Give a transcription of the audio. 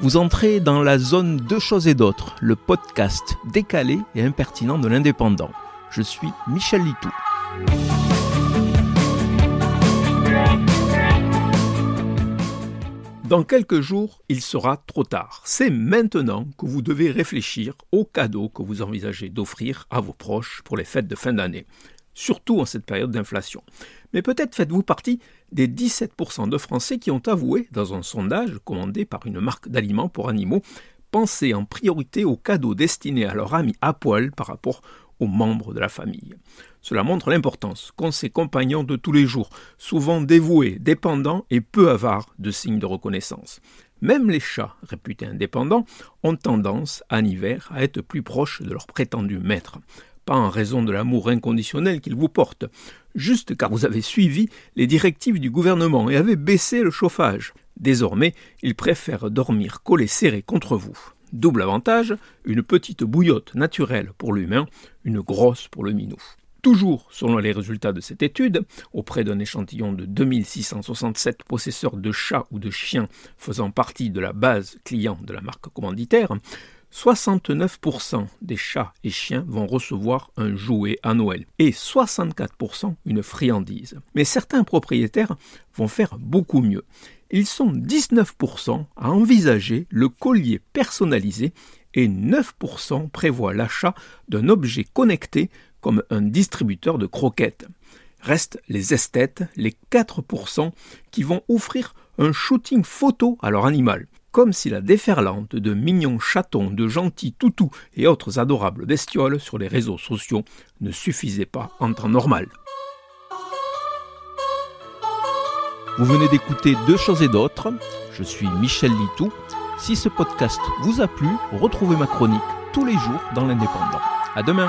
Vous entrez dans la zone Deux choses et d'autres, le podcast décalé et impertinent de l'indépendant. Je suis Michel Litou. Dans quelques jours, il sera trop tard. C'est maintenant que vous devez réfléchir aux cadeaux que vous envisagez d'offrir à vos proches pour les fêtes de fin d'année, surtout en cette période d'inflation. Mais peut-être faites-vous partie des 17% de Français qui ont avoué, dans un sondage commandé par une marque d'aliments pour animaux, penser en priorité aux cadeaux destinés à leur ami à poil par rapport aux membres de la famille. Cela montre l'importance qu'ont ces compagnons de tous les jours, souvent dévoués, dépendants et peu avares de signes de reconnaissance. Même les chats, réputés indépendants, ont tendance, en hiver, à être plus proches de leur prétendu maître. Pas en raison de l'amour inconditionnel qu'ils vous portent, juste car vous avez suivi les directives du gouvernement et avez baissé le chauffage. Désormais, ils préfèrent dormir collés serrés contre vous. Double avantage, une petite bouillotte naturelle pour l'humain, une grosse pour le minou. Toujours selon les résultats de cette étude, auprès d'un échantillon de 2667 possesseurs de chats ou de chiens faisant partie de la base client de la marque commanditaire, 69% des chats et chiens vont recevoir un jouet à Noël et 64% une friandise. Mais certains propriétaires vont faire beaucoup mieux. Ils sont 19% à envisager le collier personnalisé et 9% prévoient l'achat d'un objet connecté comme un distributeur de croquettes. Restent les esthètes, les 4% qui vont offrir un shooting photo à leur animal comme si la déferlante de mignons chatons, de gentils toutous et autres adorables bestioles sur les réseaux sociaux ne suffisait pas en temps normal. Vous venez d'écouter Deux choses et d'autres. Je suis Michel Litou. Si ce podcast vous a plu, retrouvez ma chronique tous les jours dans l'Indépendant. À demain!